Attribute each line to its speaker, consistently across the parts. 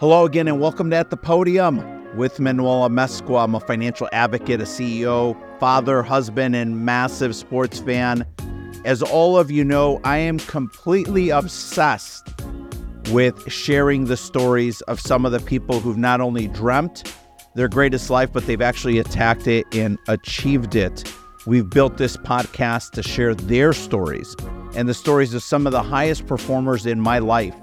Speaker 1: Hello again, and welcome to At the Podium with Manuel Amezcua. I'm a financial advocate, a CEO, father, husband, and massive sports fan. As all of you know, I am completely obsessed with sharing the stories of some of the people who've not only dreamt their greatest life, but they've actually attacked it and achieved it. We've built this podcast to share their stories and the stories of some of the highest performers in my life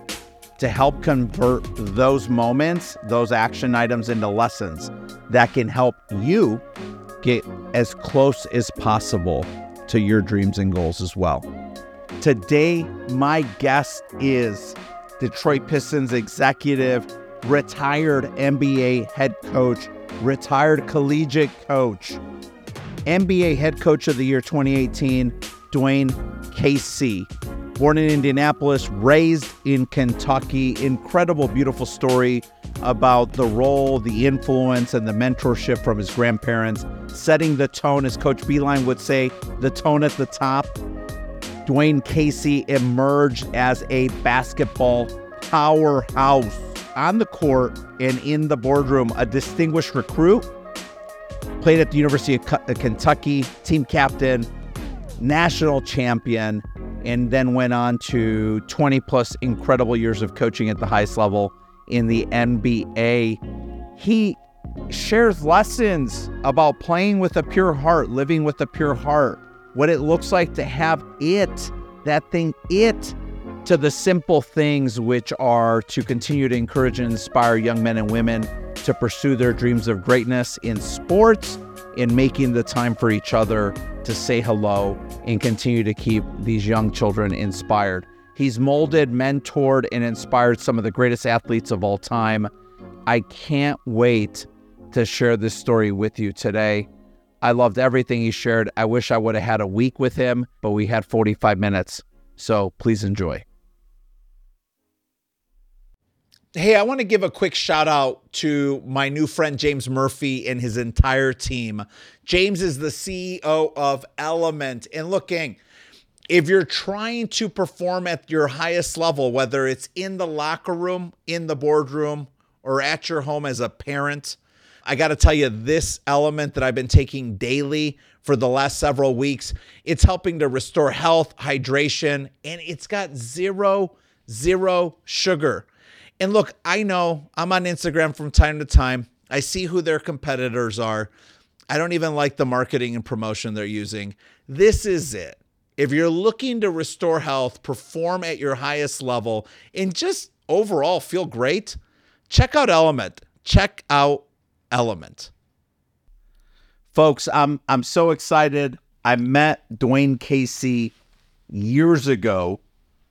Speaker 1: to help convert those moments, those action items into lessons that can help you get as close as possible to your dreams and goals as well. Today, my guest is Detroit Pistons executive, retired NBA head coach, retired collegiate coach, NBA head coach of the year 2018, Dwane Casey born in Indianapolis, raised in Kentucky. Incredible, beautiful story about the role, the influence, and the mentorship from his grandparents, setting the tone, as Coach Beilein would say, the tone at the top. Dwane Casey emerged as a basketball powerhouse on the court and in the boardroom, a distinguished recruit. Played at the University of Kentucky, team captain, national champion, and then went on to 20 plus incredible years of coaching at the highest level in the NBA. He shares lessons about playing with a pure heart, living with a pure heart, what it looks like to have it, that thing, it, to the simple things which are to continue to encourage and inspire young men and women to pursue their dreams of greatness in sports, in making the time for each other to say hello and continue to keep these young children inspired. He's molded, mentored, and inspired some of the greatest athletes of all time. I can't wait to share this story with you today. I loved everything he shared. I wish I would have had a week with him, but we had 45 minutes. So please enjoy. Hey, I want to give a quick shout out to my new friend James Murphy and his entire team. James is the CEO of LMNT. And looking, if you're trying to perform at your highest level, whether it's in the locker room, in the boardroom, or at your home as a parent, I got to tell you, this element that I've been taking daily for the last several weeks, it's helping to restore health, hydration, and it's got zero, zero sugar. And look, I know I'm on Instagram from time to time. I see who their competitors are. I don't even like the marketing and promotion they're using. This is it. If you're looking to restore health, perform at your highest level, and just overall feel great, check out LMNT. Check out LMNT. Folks, I'm I'm so excited. I met Dwane Casey years ago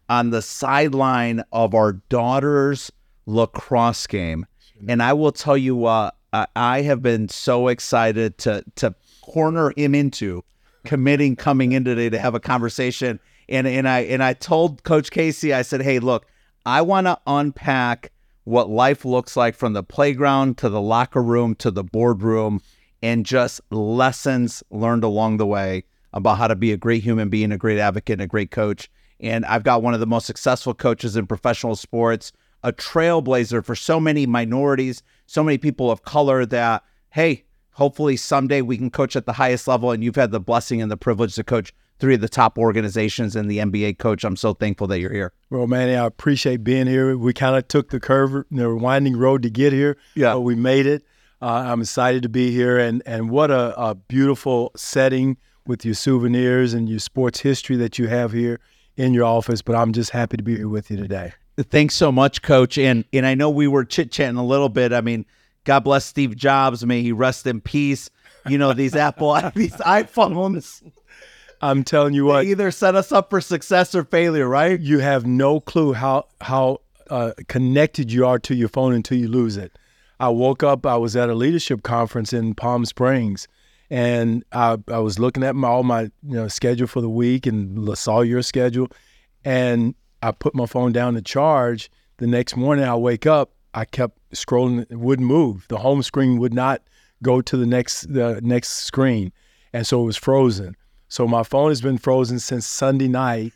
Speaker 1: on the sideline of our daughter's lacrosse game. And I will tell you what, I have been so excited to to corner him into committing coming in today to have a conversation. And and I and I told Coach Casey, I said, hey, look, I want to unpack what life looks like from the playground to the locker room to the boardroom and just lessons learned along the way about how to be a great human being, a great advocate, and a great coach. And I've got one of the most successful coaches in professional sports, a trailblazer for so many minorities, so many people of color that, hey, hopefully someday we can coach at the highest level. And you've had the blessing and the privilege to coach three of the top organizations in the NBA coach. I'm so thankful that you're here.
Speaker 2: Well, Manny, I appreciate being here. We kind of took the curve, the winding road to get here. Yeah. But we made it. Uh, I'm excited to be here. And, and what a, a beautiful setting with your souvenirs and your sports history that you have here in your office, but I'm just happy to be here with you today.
Speaker 1: Thanks so much, Coach. And and I know we were chit chatting a little bit. I mean, God bless Steve Jobs. May he rest in peace. You know these Apple these iPhones.
Speaker 2: I'm telling you what,
Speaker 1: either set us up for success or failure, right?
Speaker 2: You have no clue how how uh, connected you are to your phone until you lose it. I woke up. I was at a leadership conference in Palm Springs, and I, I was looking at my, all my you know schedule for the week and saw your schedule, and I put my phone down to charge. The next morning, I wake up. I kept scrolling; it wouldn't move. The home screen would not go to the next the next screen, and so it was frozen. So my phone has been frozen since Sunday night,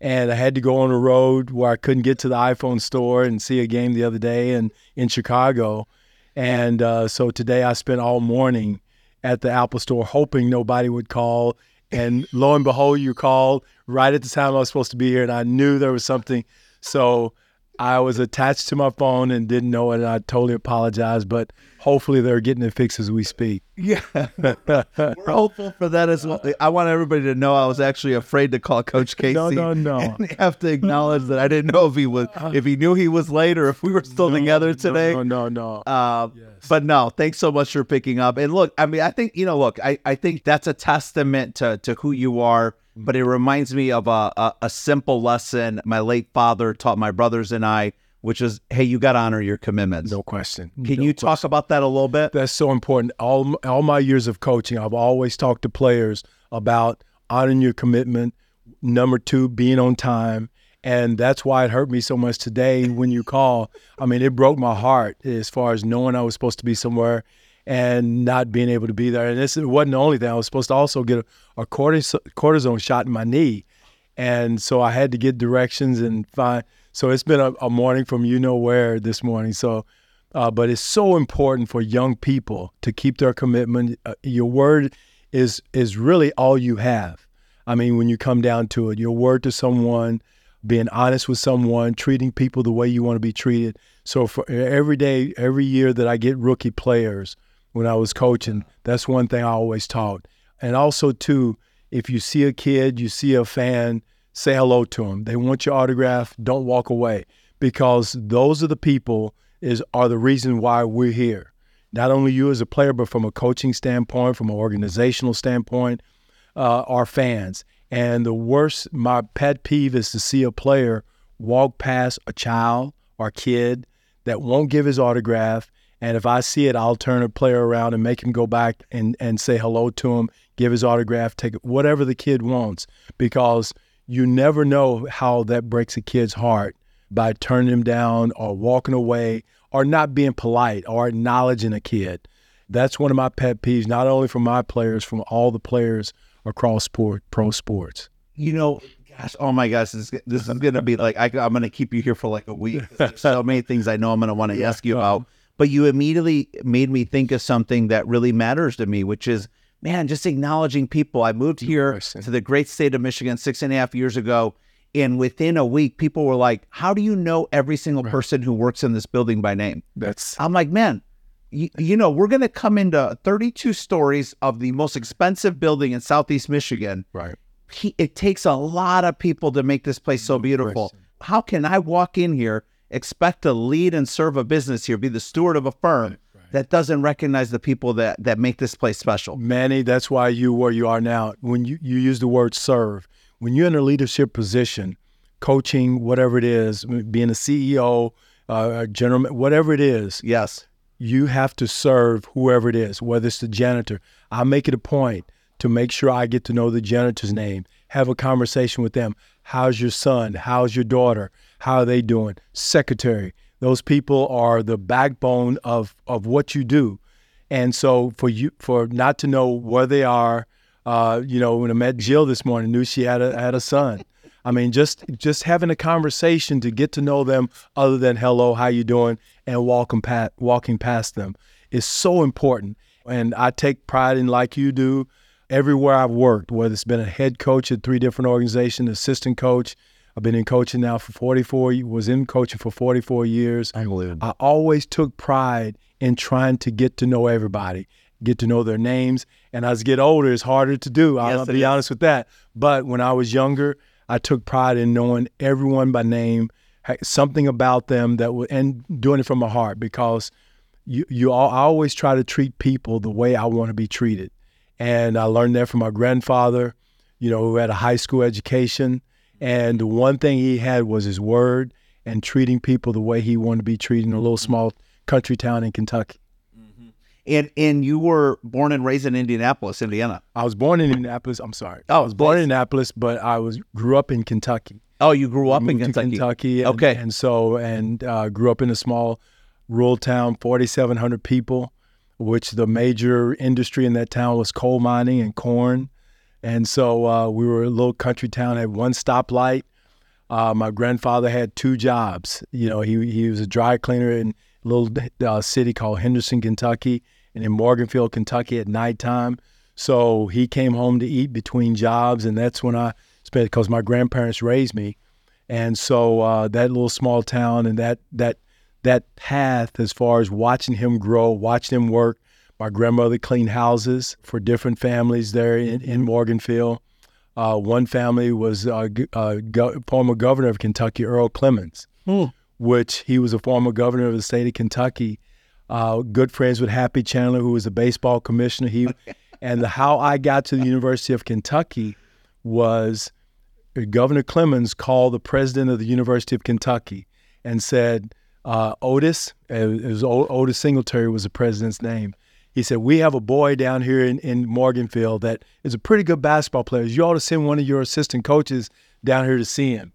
Speaker 2: and I had to go on the road where I couldn't get to the iPhone store and see a game the other day and in Chicago. And uh, so today I spent all morning at the Apple store hoping nobody would call. And lo and behold, you called right at the time I was supposed to be here. And I knew there was something. So I was attached to my phone and didn't know it. And I totally apologize. But hopefully they're getting it fixed as we speak.
Speaker 1: Yeah. We're hopeful for that as well. I want everybody to know I was actually afraid to call Coach Casey.
Speaker 2: No, no, no.
Speaker 1: And have to acknowledge that I didn't know if he was if he knew he was late or if we were still
Speaker 2: No,
Speaker 1: together today.
Speaker 2: No, no, no.
Speaker 1: Uh,
Speaker 2: Yes.
Speaker 1: But no, thanks so much for picking up. And look, I mean, I think you know, look, I, I think that's a testament to to who you are. But it reminds me of a, a a simple lesson my late father taught my brothers and I, which is, hey, you got to honor your commitments.
Speaker 2: no question.
Speaker 1: Can
Speaker 2: No
Speaker 1: you talk about that a little bit?
Speaker 2: That's so important. All all my years of coaching, I've always talked to players about honoring your commitment. Number two, being on time, and that's why it hurt me so much today when you call. I mean, it broke my heart as far as knowing I was supposed to be somewhere and not being able to be there. And this wasn't the only thing. I was supposed to also get a, a cortis- cortisone shot in my knee, and so I had to get directions and find. So it's been a, a morning from you know where this morning. So. Uh, but it's so important for young people to keep their commitment. Uh, your word is is really all you have. I mean, when you come down to it, your word to someone, being honest with someone, treating people the way you want to be treated. So for every day, every year that I get rookie players when I was coaching, that's one thing I always taught. And also too, if you see a kid, you see a fan, say hello to them. They want your autograph. Don't walk away because those are the people is are the reason why we're here. Not only you as a player, but from a coaching standpoint, from an organizational standpoint, uh, our fans. And the worst, my pet peeve is to see a player walk past a child or kid that won't give his autograph. And if I see it, I'll turn a player around and make him go back and, and say hello to him, give his autograph, take whatever the kid wants, because you never know how that breaks a kid's heart by turning him down or walking away or not being polite or acknowledging a kid. That's one of my pet peeves, not only from my players, from all the players across sport, pro sports.
Speaker 1: You know, gosh, oh my gosh, this, this is gonna be like I, I'm gonna keep you here for like a week. So many things I know I'm gonna want to ask you about. But you immediately made me think of something that really matters to me, which is man, just acknowledging people. I moved here to the great state of Michigan six and a half years ago. And within a week, people were like, How do you know every single person who works in this building by name?
Speaker 2: That's
Speaker 1: I'm like, man, you, you know, we're going to come into 32 stories of the most expensive building in Southeast Michigan.
Speaker 2: right.
Speaker 1: He, it takes a lot of people to make this place so beautiful. How can I walk in here, expect to lead and serve a business here, be the steward of a firm that doesn't recognize the people that, that make this place special?
Speaker 2: Manny, that's why you where you are now. When you, you use the word serve, when you're in a leadership position, coaching, whatever it is, being a CEO, uh, a general, whatever it is,
Speaker 1: Yes.
Speaker 2: you have to serve whoever it is, whether it's the janitor. I make it a point to make sure I get to know the janitor's name, have a conversation with them. How's your son? How's your daughter? How are they doing? Secretary. Those people are the backbone of of what you do. And so for you for not to know where they are, uh, you know, when I met Jill this morning, knew she had a had a son. I mean, just just having a conversation to get to know them, other than hello, how you doing, and walking past walking past them, is so important. And I take pride in, like you do, everywhere I've worked, whether it's been a head coach at three different organizations, assistant coach. I've been in coaching now for 44. Was in coaching for 44 years.
Speaker 1: Unbelievable.
Speaker 2: I always took pride in trying to get to know everybody, get to know their names. And as I get older, it's harder to do. I'll
Speaker 1: Yes,
Speaker 2: be honest with that. But when I was younger, I took pride in knowing everyone by name, something about them that would, and doing it from my heart because you, you all, I always try to treat people the way I want to be treated. And I learned that from my grandfather, you know, who had a high school education. And the one thing he had was his word and treating people the way he wanted to be treated in a little small country town in Kentucky.
Speaker 1: And and you were born and raised in Indianapolis, Indiana.
Speaker 2: I was born in Indianapolis. I'm sorry.
Speaker 1: Oh,
Speaker 2: I was born in Indianapolis, but I was grew up in Kentucky.
Speaker 1: Oh, you grew up in Kentucky.
Speaker 2: Kentucky. And,
Speaker 1: Okay.
Speaker 2: And so, and uh, grew up in a small rural town, 4,700 people, which the major industry in that town was coal mining and corn. And so uh, we were a little country town, had one stoplight, Uh, my grandfather had two jobs. You know, he he was a dry cleaner in a little uh, city called Henderson, Kentucky, and in Morganfield, Kentucky at nighttime. So he came home to eat between jobs, and that's when I spent because my grandparents raised me, and so uh, that little small town and that that that path as far as watching him grow, watching him work. My grandmother cleaned houses for different families there in, in Morganfield. Uh, one family was uh, uh, go- former governor of Kentucky, Earle Clements,
Speaker 1: Hmm.
Speaker 2: which he was a former governor of the state of Kentucky. Uh, good friends with Happy Chandler, who was a baseball commissioner. He and the, how I got to the University of Kentucky was Governor Clements called the president of the University of Kentucky and said, uh, Otis, it was O- Otis Singletary was the president's name. He said, We have a boy down here in, in Morganfield that is a pretty good basketball player. You ought to send one of your assistant coaches down here to see him.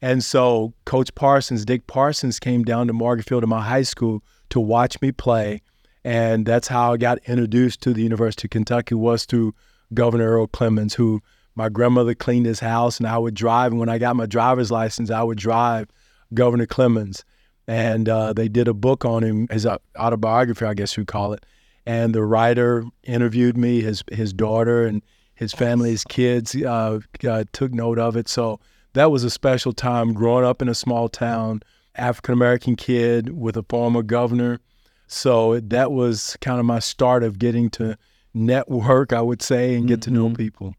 Speaker 2: And so Coach Parsons, Dick Parsons, came down to Morganfield to my high school to watch me play. And that's how I got introduced to the University of Kentucky was through Governor Earle Clements, who my grandmother cleaned his house and I would drive. And when I got my driver's license, I would drive Governor Clements. And uh, they did a book on him, his uh, autobiography, I guess you call it. And the writer interviewed me, his his daughter and his family, his kids uh, uh, took note of it. So that was a special time growing up in a small town, African American kid with a former governor. So that was kind of my start of getting to network, I would say, and get to know people.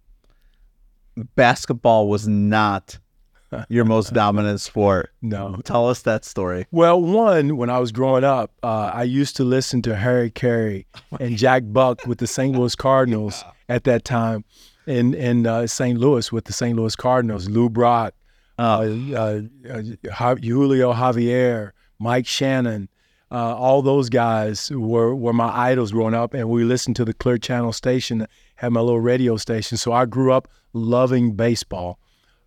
Speaker 1: Basketball was not your most dominant sport.
Speaker 2: No.
Speaker 1: Tell us that story.
Speaker 2: Well, one, when I was growing up, uh, I used to listen to Harry Caray and Jack Buck with the St. Louis Cardinals at that time, in in uh, St. Louis with the St. Louis Cardinals. Lou Brock, uh, uh, uh, Julio Javier, Mike Shannon, uh, all those guys were were my idols growing up, and we listened to the Clear Channel station, had my little radio station. So I grew up loving baseball.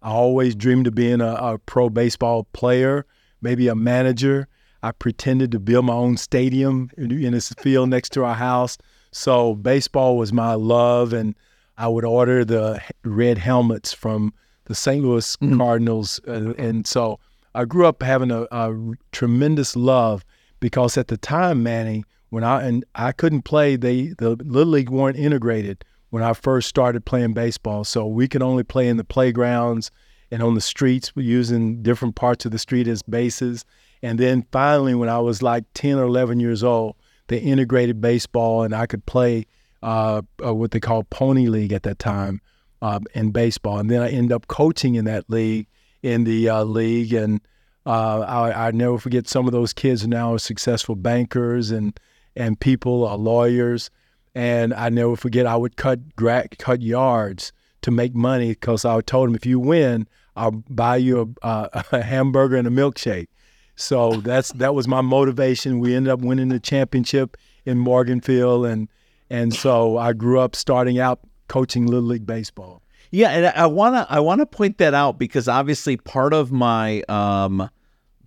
Speaker 2: I always dreamed of being a, a pro baseball player, maybe a manager. I pretended to build my own stadium in, in this field next to our house. So baseball was my love, and I would order the red helmets from the St. Louis Cardinals, uh, and so I grew up having a, a tremendous love because at the time, Manny, when I and I couldn't play, they the little league weren't integrated when I first started playing baseball, so we could only play in the playgrounds and on the streets, using different parts of the street as bases. And then finally, when I was like 10 or 11 years old, they integrated baseball and I could play uh, uh, what they call Pony League at that time uh, in baseball. And then I ended up coaching in that league, in the uh, league. And uh, I, I never forget some of those kids now are successful bankers and, and people, lawyers. And I never forget, I would cut gra- cut yards to make money because I told him, if you win, I'll buy you a, a, a hamburger and a milkshake. So that's that was my motivation. We ended up winning the championship in Morganfield, and and so I grew up starting out coaching little league baseball.
Speaker 1: Yeah, and I wanna I wanna point that out because obviously part of my um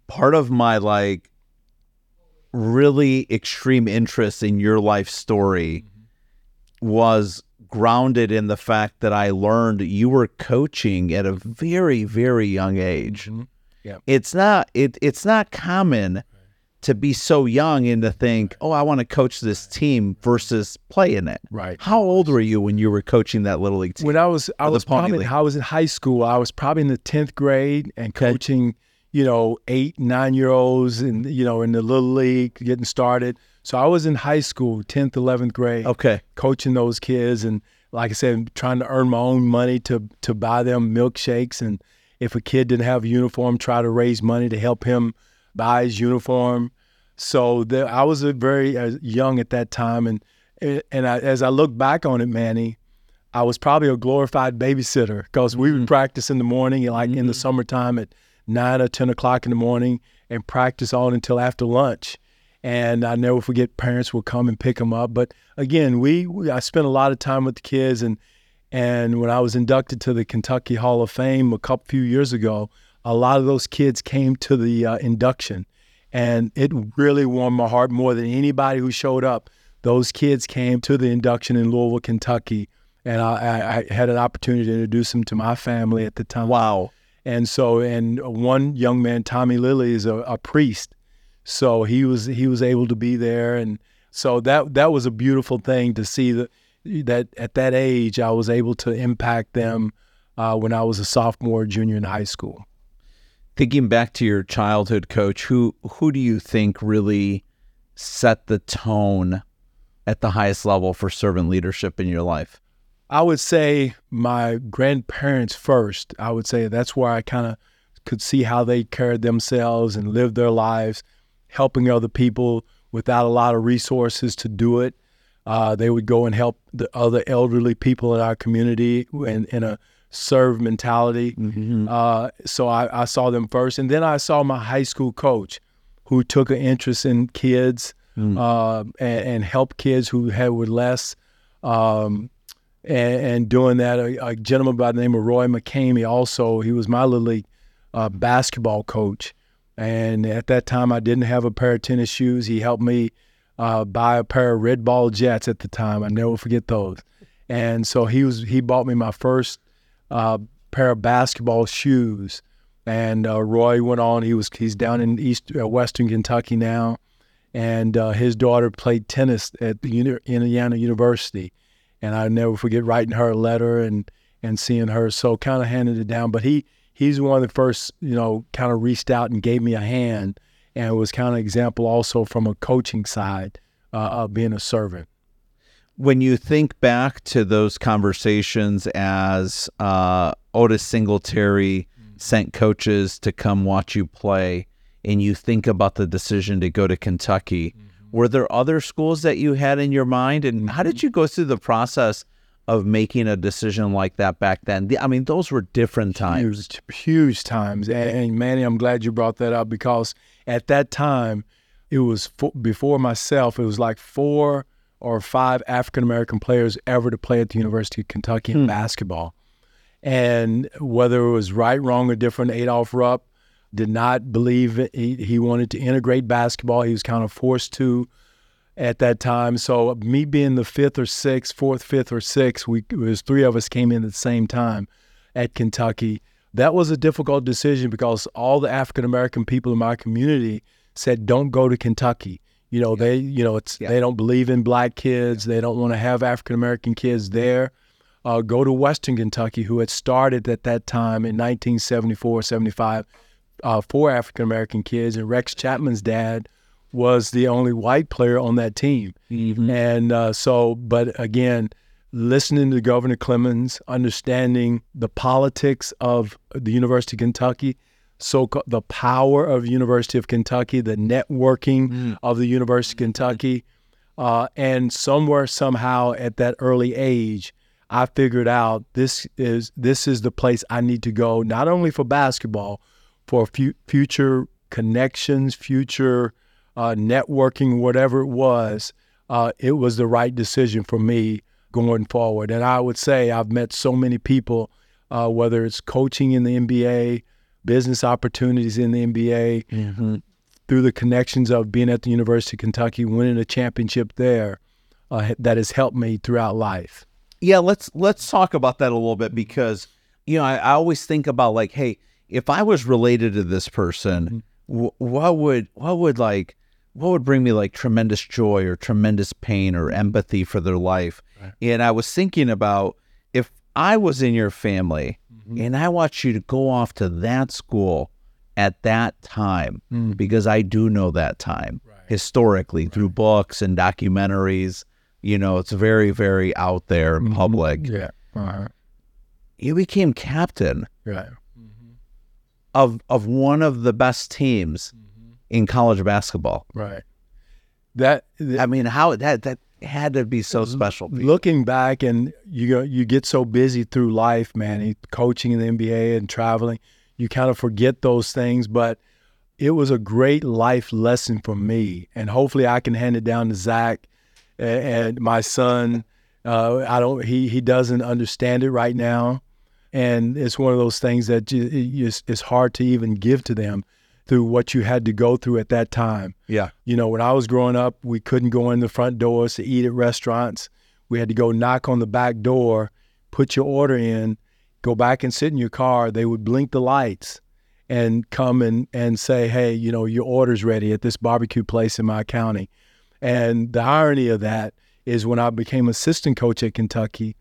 Speaker 1: part of my like really extreme interest in your life story was grounded in the fact that I learned you were coaching at a very very young age. Mm-hmm.
Speaker 2: Yeah.
Speaker 1: It's not it it's not common to be so young and to think, "Oh, I want to coach this team" versus play in it.
Speaker 2: Right.
Speaker 1: How old were you when you were coaching that little league team?
Speaker 2: When I was I was probably
Speaker 1: League.
Speaker 2: I was in high school. I was probably in the tenth grade and coaching, you know, eight nine year olds and you know in the little league getting started. So I was in high school, tenth eleventh grade.
Speaker 1: Okay.
Speaker 2: coaching those kids and like I said, trying to earn my own money to to buy them milkshakes and if a kid didn't have a uniform, try to raise money to help him buy his uniform. So there, I was a very uh, young at that time, and and I, as I look back on it, Manny, I was probably a glorified babysitter because we would practice in the morning, like in the summertime at nine or ten o'clock in the morning, and practice on until after lunch. And I never forget, parents would come and pick them up. But again, we, we I spent a lot of time with the kids, and and when I was inducted to the Kentucky Hall of Fame a couple few years ago, a lot of those kids came to the uh, induction, and it really warmed my heart more than anybody who showed up. Those kids came to the induction in Louisville, Kentucky, and I, I had an opportunity to introduce them to my family at the time.
Speaker 1: Wow.
Speaker 2: And so and one young man, Tommy Lilly, is a, a priest, so he was he was able to be there, and so that that was a beautiful thing to see that that at that age I was able to impact them uh, when I was a sophomore, junior in high school.
Speaker 1: Thinking back to your childhood coach, who who do you think really set the tone at the highest level for servant leadership in your life?
Speaker 2: I would say my grandparents first. I would say that's where I kind of could see how they carried themselves and lived their lives, helping other people without a lot of resources to do it. Uh, they would go and help the other elderly people in our community in, in a serve mentality. Mm-hmm. Uh, so I, I, saw them first. And then I saw my high school coach who took an interest in kids mm. uh, and, and helped kids who had with less. Um, and, and, doing that, a, a, gentleman by the name of Roy McCamey also, he was my little league uh, basketball coach. And at that time, I didn't have a pair of tennis shoes. He helped me uh, buy a pair of red ball jets at the time. I never forget those. And so he was he bought me my first uh, pair of basketball shoes. And uh, Roy went on. He was he's down in East uh, Western Kentucky now, and uh, his daughter played tennis at the Indiana University. And I never forget writing her a letter and and seeing her. So kind of handed it down. But he he's one of the first you know kind of reached out and gave me a hand and it was kind of example also from a coaching side uh, of being a servant.
Speaker 1: When you think back to those conversations as uh, Otis Singletary mm-hmm. sent coaches to come watch you play, and you think about the decision to go to Kentucky, mm-hmm. Were there other schools that you had in your mind? And how did you go through the process of making a decision like that back then? I mean, those were different times.
Speaker 2: Huge, huge times. And, and Manny, I'm glad you brought that up because at that time, it was for, before myself, it was like four or five African American players ever to play at the University of Kentucky in hmm. basketball. And whether it was right, wrong, or different, Adolph Rupp did not believe. He, he wanted to integrate basketball. He was kind of forced to at that time. So me being the fifth or sixth, fourth, fifth or sixth, we it was three of us came in at the same time at Kentucky. That was a difficult decision because all the African American people in my community said, "Don't go to Kentucky." You know, yeah. they you know it's yeah. they don't believe in black kids. Yeah. They don't want to have African American kids there. Uh, go to Western Kentucky, who had started at that time in 1974, 75, uh, for African American kids, and Rex Chapman's dad was the only white player on that team. Mm-hmm. And uh, so, but again, listening to Governor Clements, understanding the politics of the University of Kentucky, so the power of University of Kentucky, the networking mm. of the University of Kentucky, uh, and somewhere somehow at that early age, I figured out this is this is the place I need to go, not only for basketball, for fu- future connections, future uh, networking, whatever it was, uh, it was the right decision for me going forward. And I would say I've met so many people, uh, whether it's coaching in the NBA, business opportunities in the NBA, mm-hmm. through the connections of being at the University of Kentucky, winning a championship there, uh, that has helped me throughout life.
Speaker 1: Yeah, let's let's talk about that a little bit because you know I, I always think about like, hey, if I was related to this person, mm-hmm. w- what would what would like what would bring me like tremendous joy or tremendous pain or empathy for their life. Right. And I was thinking about if I was in your family mm-hmm. and I want you to go off to that school at that time, mm. because I do know that time right. historically right. through books and documentaries. You know, it's very, very out there in mm-hmm. public.
Speaker 2: Yeah.
Speaker 1: You became captain
Speaker 2: right.
Speaker 1: Mm-hmm. of of one of the best teams mm-hmm in college basketball.
Speaker 2: Right. That, that
Speaker 1: I mean, how that that had to be so special.
Speaker 2: Looking back, and you go, you get so busy through life, man. Coaching in the NBA and traveling, you kind of forget those things. But it was a great life lesson for me, and hopefully, I can hand it down to Zach and, and my son. Uh, I don't. He he doesn't understand it right now, and it's one of those things that it's hard to even give to them through what you had to go through at that time.
Speaker 1: Yeah.
Speaker 2: You know, when I was growing up, we couldn't go in the front doors to eat at restaurants. We had to go knock on the back door, put your order in, go back and sit in your car, they would blink the lights and come and, and say, hey, you know, your order's ready at this barbecue place in my county. And the irony of that is when I became assistant coach at Kentucky,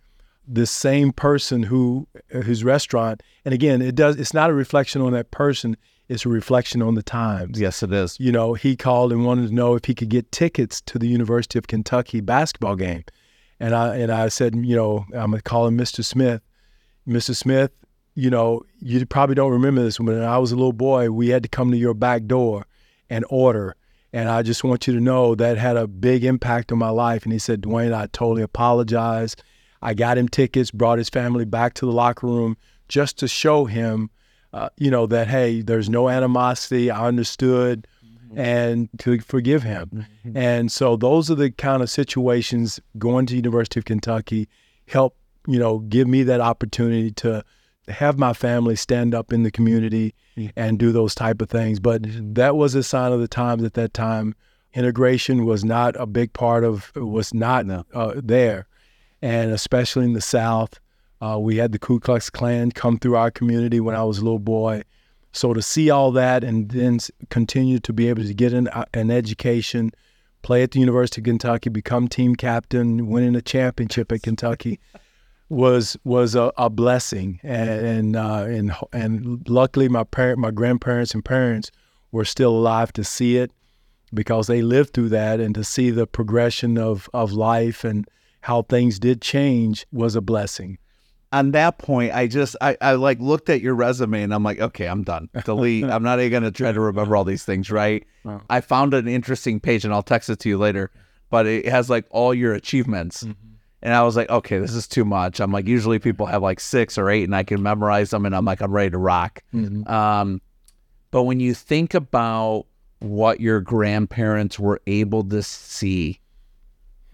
Speaker 2: the same person who whose restaurant, and again, it does it's not a reflection on that person, it's a reflection on the times.
Speaker 1: Yes, it is.
Speaker 2: You know, he called and wanted to know if he could get tickets to the University of Kentucky basketball game. And I and I said, you know, I'm gonna call him Mr. Smith. Mr. Smith, you know, you probably don't remember this, but when I was a little boy, we had to come to your back door and order. And I just want you to know that had a big impact on my life. And he said, Dwane, I totally apologize. I got him tickets, brought his family back to the locker room just to show him, uh, you know, that, hey, there's no animosity. I understood mm-hmm. and to forgive him. Mm-hmm. And so those are the kind of situations going to University of Kentucky help, you know, give me that opportunity to have my family stand up in the community and do those type of things. But that was a sign of the times at that time. Integration was not a big part of, was not no. uh, there. And especially in the South, uh, we had the Ku Klux Klan come through our community when I was a little boy. So to see all that and then continue to be able to get an, uh, an education, play at the University of Kentucky, become team captain, winning a championship at Kentucky was was a, a blessing, and and, uh, and and luckily my parent, my grandparents and parents were still alive to see it because they lived through that, and to see the progression of of life and how things did change was a blessing.
Speaker 1: On that point, I just I, I like looked at your resume and I'm like, okay, I'm done. Delete. I'm not even gonna try to remember all these things, right? Oh. I found an interesting page and I'll text it to you later, but it has like all your achievements. Mm-hmm and I was like, okay, this is too much. I'm like, usually people have like six or eight and I can memorize them and I'm like, I'm ready to rock. Mm-hmm. Um, but when you think about what your grandparents were able to see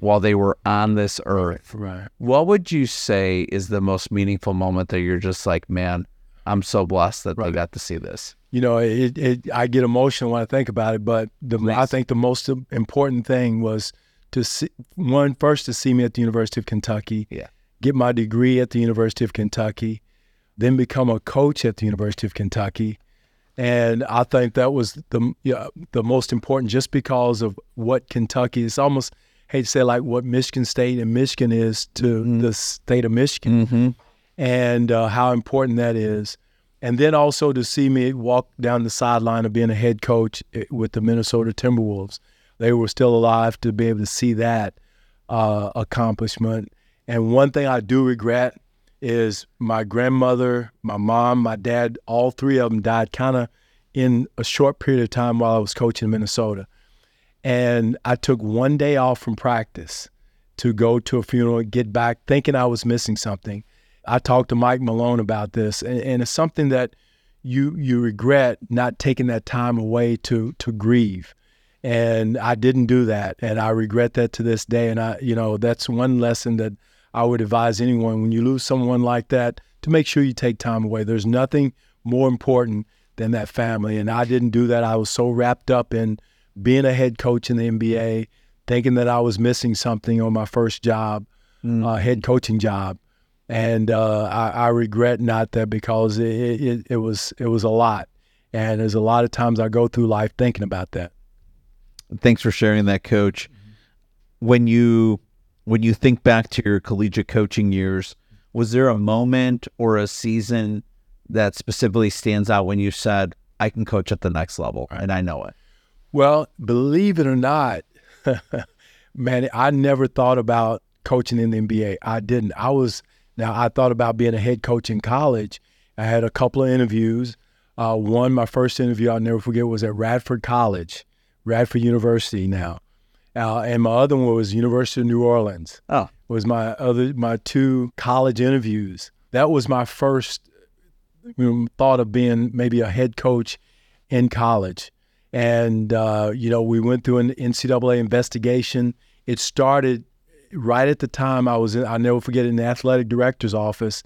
Speaker 1: while they were on this earth,
Speaker 2: right.
Speaker 1: what would you say is the most meaningful moment that you're just like, man, I'm so blessed that right. they got to see this?
Speaker 2: You know, it, it, I get emotional when I think about it, but the, I think the most important thing was – to see one first to see me at the University of Kentucky.
Speaker 1: Yeah.
Speaker 2: Get my degree at the University of Kentucky, then become a coach at the University of Kentucky. And I think that was the yeah, the most important just because of what Kentucky is almost hate to say like what Michigan State and Michigan is to mm-hmm. the state of Michigan mm-hmm. and uh, how important that is. And then also to see me walk down the sideline of being a head coach eh, with the Minnesota Timberwolves they were still alive to be able to see that uh, accomplishment. And one thing I do regret is my grandmother, my mom, my dad, all three of them died kind of in a short period of time while I was coaching in Minnesota. And I took one day off from practice to go to a funeral and get back thinking I was missing something. I talked to Mike Malone about this, and, and it's something that you you regret not taking that time away to to grieve and I didn't do that, and I regret that to this day. And I, you know, that's one lesson that I would advise anyone when you lose someone like that to make sure you take time away. There's nothing more important than that family, and I didn't do that. I was so wrapped up in being a head coach in the NBA, thinking that I was missing something on my first job, mm. uh, head coaching job, and uh, I, I, regret not that because it, it, it was it was a lot, and there's a lot of times I go through life thinking about that.
Speaker 1: Thanks for sharing that, Coach. When you when you think back to your collegiate coaching years, was there a moment or a season that specifically stands out when you said, "I can coach at the next level," right. and I know it?
Speaker 2: Well, believe it or not, man, I never thought about coaching in the NBA. I didn't. I was now I thought about being a head coach in college. I had a couple of interviews. Uh, one, my first interview I'll never forget was at Radford College, Radford University now. Uh, and my other one was University of New Orleans.
Speaker 1: Oh,
Speaker 2: was my other my two college interviews. That was my first you know, thought of being maybe a head coach in college. And uh, you know, we went through an NCAA investigation. It started right at the time I was in. I never forget in the athletic director's office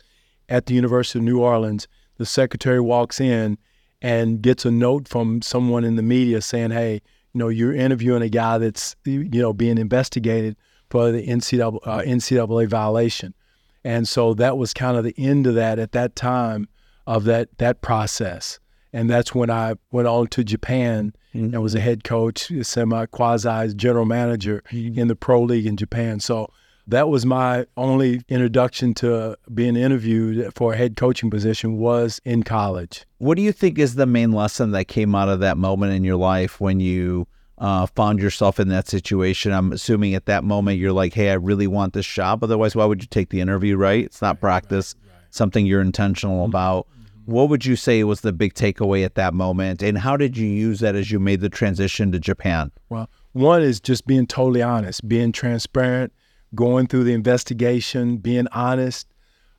Speaker 2: at the University of New Orleans. The secretary walks in and gets a note from someone in the media saying, "Hey, you know, you're interviewing a guy that's, you know, being investigated for the NCAA, uh, NCAA violation. And so that was kind of the end of that at that time of that that process. And that's when I went on to Japan mm-hmm. and was a head coach, semi quasi general manager mm-hmm. in the pro league in Japan. So that was my only introduction to being interviewed for a head coaching position was in college.
Speaker 1: What do you think is the main lesson that came out of that moment in your life when you uh, found yourself in that situation? I'm assuming at that moment you're like, hey, I really want this job. Otherwise, why would you take the interview, right? It's not practice, right, right. something you're intentional mm-hmm. about. What would you say was the big takeaway at that moment? And how did you use that as you made the transition to Japan?
Speaker 2: Well, one is just being totally honest, being transparent going through the investigation, being honest.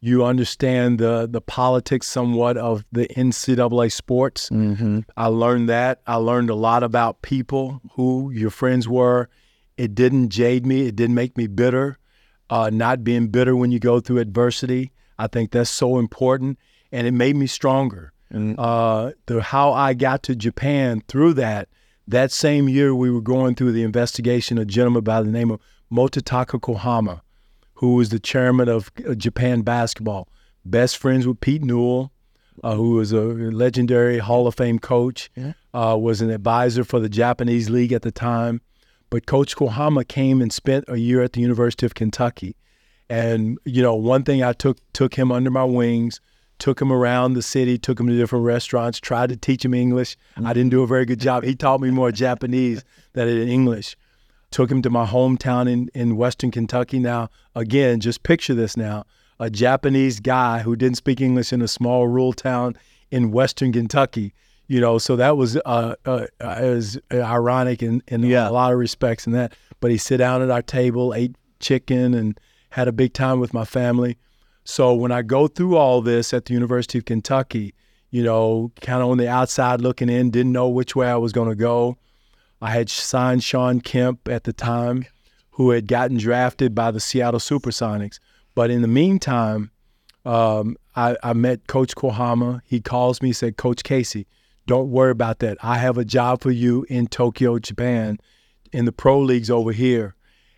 Speaker 2: You understand the the politics somewhat of the NCAA sports. Mm-hmm. I learned that. I learned a lot about people, who your friends were. It didn't jade me. It didn't make me bitter. Uh, not being bitter when you go through adversity. I think that's so important, and it made me stronger. Mm-hmm. Uh, the how I got to Japan through that. That same year, we were going through the investigation. of A gentleman by the name of Mototaka Kohama, who was the chairman of uh, Japan basketball, best friends with Pete Newell, uh, who was a legendary Hall of Fame coach, yeah. uh, was an advisor for the Japanese league at the time. But Coach Kohama came and spent a year at the University of Kentucky. And, you know, one thing I took took him under my wings, took him around the city, took him to different restaurants, tried to teach him English. Mm-hmm. I didn't do a very good job. He taught me more Japanese than English took him to my hometown in, in Western Kentucky. Now, again, just picture this now a Japanese guy who didn't speak English in a small rural town in Western Kentucky. You know, so that was uh, uh, was ironic in, in yeah. a lot of respects and that. But he sit down at our table, ate chicken, and had a big time with my family. So when I go through all this at the University of Kentucky, you know, kind of on the outside looking in, didn't know which way I was going to go. I had signed Shawn Kemp at the time, who had gotten drafted by the Seattle Supersonics. But in the meantime, um, I, I, met Coach Kohama. He calls me, said, Coach Casey, don't worry about that. I have a job for you in Tokyo, Japan, in the pro leagues over here.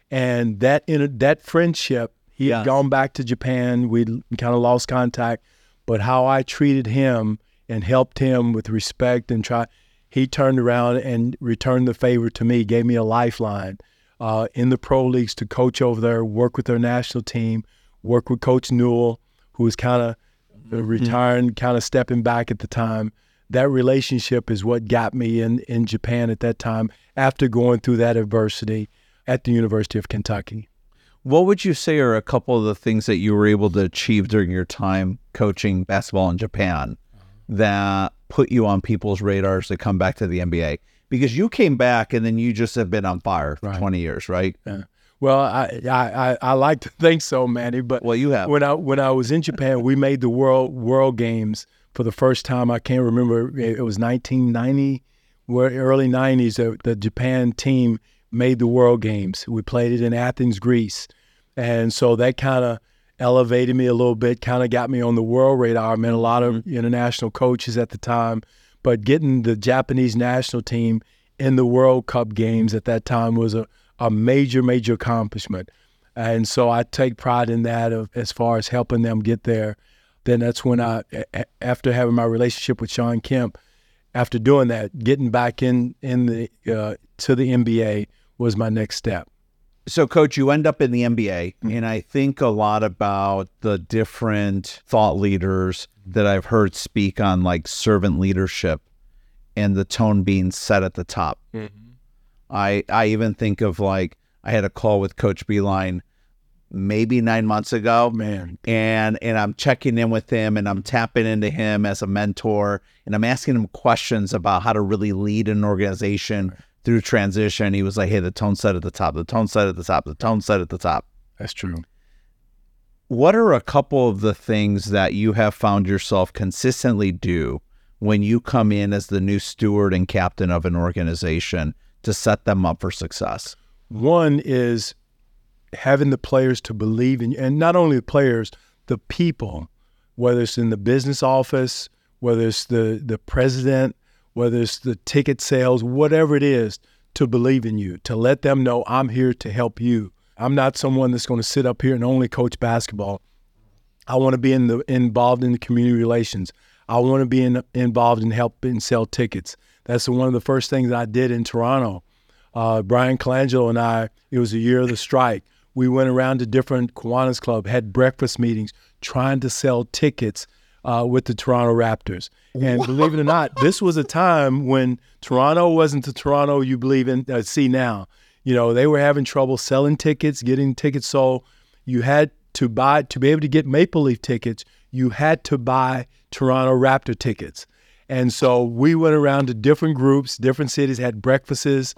Speaker 2: And that in, that friendship, he yes. had gone back to Japan. We kind of lost contact, but how I treated him and helped him with respect and try he turned around and returned the favor to me, gave me a lifeline uh, in the pro leagues to coach over there, work with their national team, work with Coach Newell, who was kind of mm-hmm. retiring, kind of stepping back at the time. That relationship is what got me in, in Japan at that time after going through that adversity at the University of Kentucky.
Speaker 1: What would you say are a couple of the things that you were able to achieve during your time coaching basketball in Japan that put you on people's radars to come back to the NBA? Because you came back and then you just have been on fire for right. 20 years, right?
Speaker 2: Yeah. Well, I, I I like to think so, Manny. But
Speaker 1: well, you have.
Speaker 2: When I when I was in Japan, we made the world world games for the first time. I can't remember. It was 1990, where early 90s. The, the Japan team made the world games. We played it in Athens, Greece, and so that kind of elevated me a little bit, kind of got me on the world radar. I met a lot of mm-hmm. international coaches at the time, but getting the Japanese national team in the World Cup games at that time was a, a major, major accomplishment. And so I take pride in that of, as far as helping them get there. Then that's when I, after having my relationship with Shawn Kemp, after doing that, getting back in in the uh, to the NBA was my next step.
Speaker 1: So, coach, you end up in the NBA, mm-hmm. and I think a lot about the different thought leaders that I've heard speak on like servant leadership and the tone being set at the top. Mm-hmm. I I even think of like I had a call with Coach Beilein maybe nine months ago,
Speaker 2: man,
Speaker 1: and and I'm checking in with him and I'm tapping into him as a mentor and I'm asking him questions about how to really lead an organization. Through transition, he was like, hey, the tone set at the top, the tone set at the top, the tone set at the top.
Speaker 2: That's true.
Speaker 1: What are a couple of the things that you have found yourself consistently do when you come in as the new steward and captain of an organization to set them up for success?
Speaker 2: One is having the players to believe in, and not only the players, the people, whether it's in the business office, whether it's the the president, whether it's the ticket sales, whatever it is, to believe in you, to let them know I'm here to help you. I'm not someone that's going to sit up here and only coach basketball. I want to be in the involved in the community relations. I want to be in, involved in helping sell tickets. That's one of the first things I did in Toronto. Uh, Bryan Colangelo and I, it was the year of the strike. We went around to different Kiwanis Club, had breakfast meetings, trying to sell tickets uh, with the Toronto Raptors. And believe it or not, this was a time when Toronto wasn't the Toronto you believe in uh, see now. You know, they were having trouble selling tickets, getting tickets sold. You had to buy to be able to get Maple Leaf tickets. You had to buy Toronto Raptor tickets. And so we went around to different groups, different cities, had breakfasts.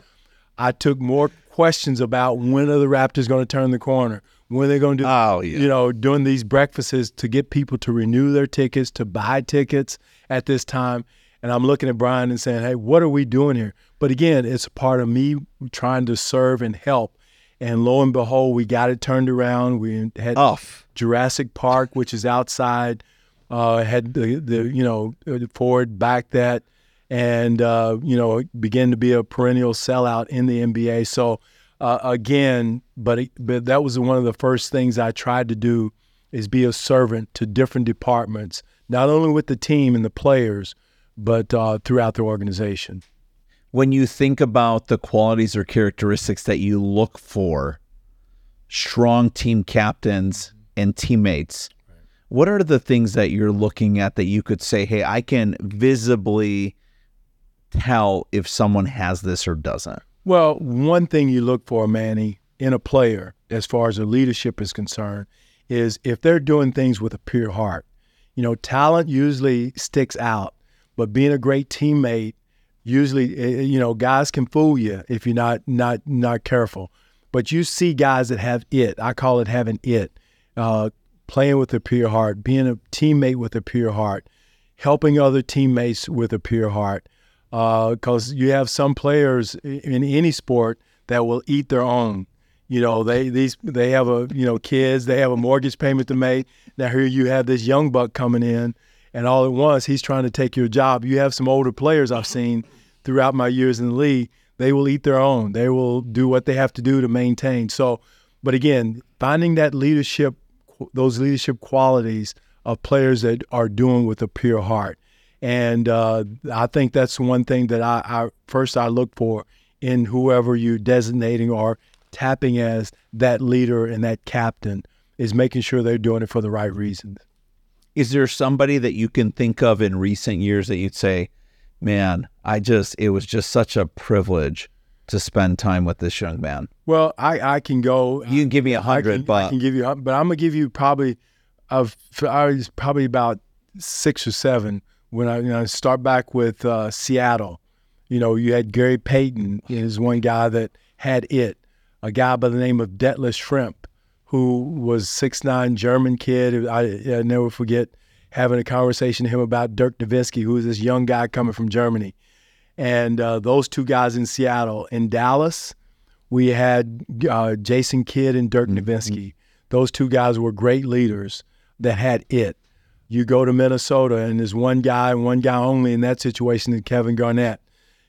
Speaker 2: I took more questions about when are the Raptors going to turn the corner? When they're going to do,
Speaker 1: Oh, yeah.
Speaker 2: you know, doing these breakfasts to get people to renew their tickets, to buy tickets at this time. And I'm looking at Brian and saying, hey, what are we doing here? But again, it's a part of me trying to serve and help. And lo and behold, we got it turned around. We had
Speaker 1: Off.
Speaker 2: Jurassic Park, which is outside, uh, had the, the you know Ford back that, and uh, you know it began to be a perennial sellout in the NBA. So uh, again, but but that was one of the first things I tried to do is be a servant to different departments, not only with the team and the players, but uh, throughout the organization.
Speaker 1: when you think about the qualities or characteristics that you look for, strong team captains and teammates, what are the things that you're looking at that you could say, hey, I can visibly tell if someone has this or doesn't?
Speaker 2: Well, one thing you look for, Manny, in a player, as far as their leadership is concerned, is if they're doing things with a pure heart. You know, talent usually sticks out, but being a great teammate, usually, eh, you know, guys can fool you if you're not not not careful. But you see guys that have it. I call it having it. Uh, playing with a pure heart, being a teammate with a pure heart, helping other teammates with a pure heart Uh, because you have some players in any sport that will eat their own. You know, they these they have a you know kids, they have a mortgage payment to make. Now here you have this young buck coming in, and all at once he's trying to take your job. You have some older players I've seen throughout my years in the league. They will eat their own. They will do what they have to do to maintain. So, but again, finding that leadership, those leadership qualities of players that are doing with a pure heart. And uh, I think that's one thing that I, I first I look for in whoever you're designating or tapping as that leader and that captain is making sure they're doing it for the right reasons.
Speaker 1: Is there somebody that you can think of in recent years that you'd say, man, I just, it was just such a privilege to spend time with this young man?
Speaker 2: Well, I, I can go.
Speaker 1: You can give me a hundred,
Speaker 2: can, I can give you, but I'm gonna give you probably, of I was probably about six or seven when I, you know, start back with uh, Seattle. You know, you had Gary Payton is one guy that had it. A guy by the name of Detlef Schrempf, who was six nine German kid. I, I never forget having a conversation to him about Dirk Nowitzki, who was this young guy coming from Germany, and uh, those two guys in Seattle. In Dallas, we had uh, Jason Kidd and Dirk Nowitzki. Those two guys were great leaders that had it. You go to Minnesota, and there's one guy and one guy only in that situation, is Kevin Garnett.